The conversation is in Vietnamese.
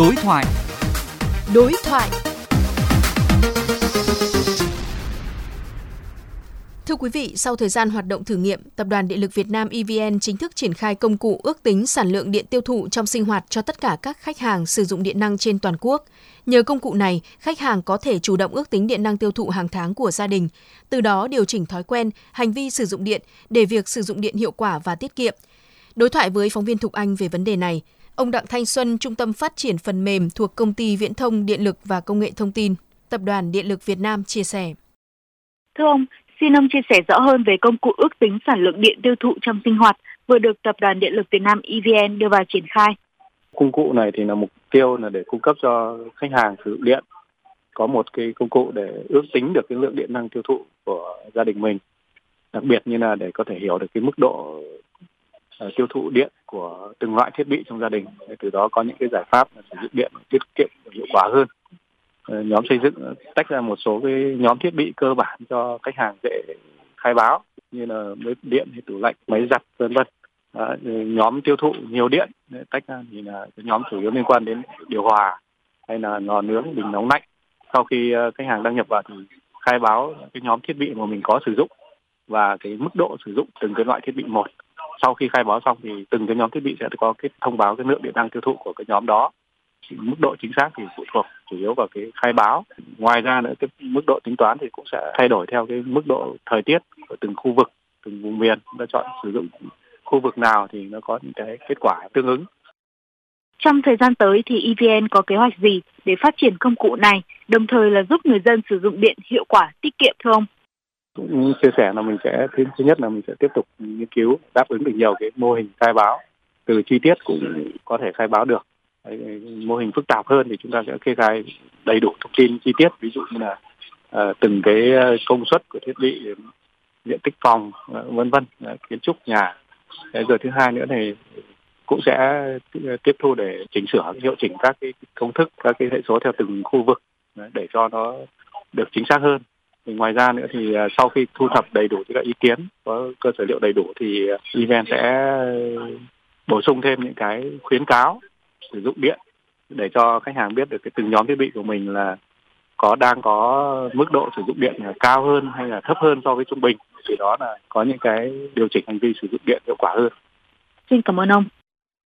Đối thoại. Đối thoại. Thưa quý vị, sau thời gian hoạt động thử nghiệm, Tập đoàn Điện lực Việt Nam EVN chính thức triển khai công cụ ước tính sản lượng điện tiêu thụ trong sinh hoạt cho tất cả các khách hàng sử dụng điện năng trên toàn quốc. Nhờ công cụ này, khách hàng có thể chủ động ước tính điện năng tiêu thụ hàng tháng của gia đình, từ đó điều chỉnh thói quen, hành vi sử dụng điện để việc sử dụng điện hiệu quả và tiết kiệm. Đối thoại với phóng viên Thục Anh về vấn đề này, ông Đặng Thanh Xuân, Trung tâm Phát triển Phần mềm thuộc Công ty Viễn thông Điện lực và Công nghệ Thông tin, Tập đoàn Điện lực Việt Nam chia sẻ. Thưa ông, xin ông chia sẻ rõ hơn về công cụ ước tính sản lượng điện tiêu thụ trong sinh hoạt vừa được Tập đoàn Điện lực Việt Nam EVN đưa vào triển khai. Công cụ này thì là mục tiêu là để cung cấp cho khách hàng sử dụng điện có một cái công cụ để ước tính được cái lượng điện năng tiêu thụ của gia đình mình đặc biệt như là để có thể hiểu được cái mức độ Ờ, tiêu thụ điện của từng loại thiết bị trong gia đình. Để từ đó có những cái giải pháp sử dụng điện tiết kiệm hiệu quả hơn. Ờ, nhóm xây dựng tách ra một số cái nhóm thiết bị cơ bản cho khách hàng dễ khai báo như là bếp điện hay tủ lạnh máy giặt vân vân. À, nhóm tiêu thụ nhiều điện tách ra thì là cái nhóm chủ yếu liên quan đến điều hòa hay là lò nướng bình nóng lạnh. Sau khi ờ, khách hàng đăng nhập vào thì khai báo cái nhóm thiết bị mà mình có sử dụng và cái mức độ sử dụng từng cái loại thiết bị một sau khi khai báo xong thì từng cái nhóm thiết bị sẽ có cái thông báo cái lượng điện năng tiêu thụ của cái nhóm đó. Mức độ chính xác thì phụ thuộc chủ yếu vào cái khai báo. Ngoài ra nữa cái mức độ tính toán thì cũng sẽ thay đổi theo cái mức độ thời tiết của từng khu vực từng vùng miền. Chúng ta chọn sử dụng khu vực nào thì nó có những cái kết quả tương ứng. Trong thời gian tới thì EVN có kế hoạch gì để phát triển công cụ này, đồng thời là giúp người dân sử dụng điện hiệu quả, tiết kiệm thưa ông? Cũng chia sẻ là mình sẽ thứ nhất là mình sẽ tiếp tục nghiên cứu đáp ứng được nhiều cái mô hình khai báo. Từ chi tiết cũng có thể khai báo được. Đấy, mô hình phức tạp hơn thì chúng ta sẽ kê khai đầy đủ thông tin chi tiết. Ví dụ như là uh, từng cái ờ, công suất của thiết bị diện tích phòng ờ, vân vân kiến trúc nhà. Đấy, rồi thứ hai nữa thì cũng sẽ tiếp thu để chỉnh sửa hiệu chỉnh các cái công thức các cái hệ số theo từng khu vực để cho nó được chính xác hơn ngoài ra nữa thì à, sau khi thu thập đầy đủ các ý kiến, có cơ sở liệu đầy đủ thì à, event sẽ bổ sung thêm những cái khuyến cáo sử dụng điện để cho khách hàng biết được cái từng nhóm thiết bị của mình là có, đang có mức độ sử dụng điện là cao hơn hay là thấp hơn so với trung bình thì đó là có những cái điều chỉnh hành vi sử dụng điện hiệu quả hơn. Xin cảm ơn ông.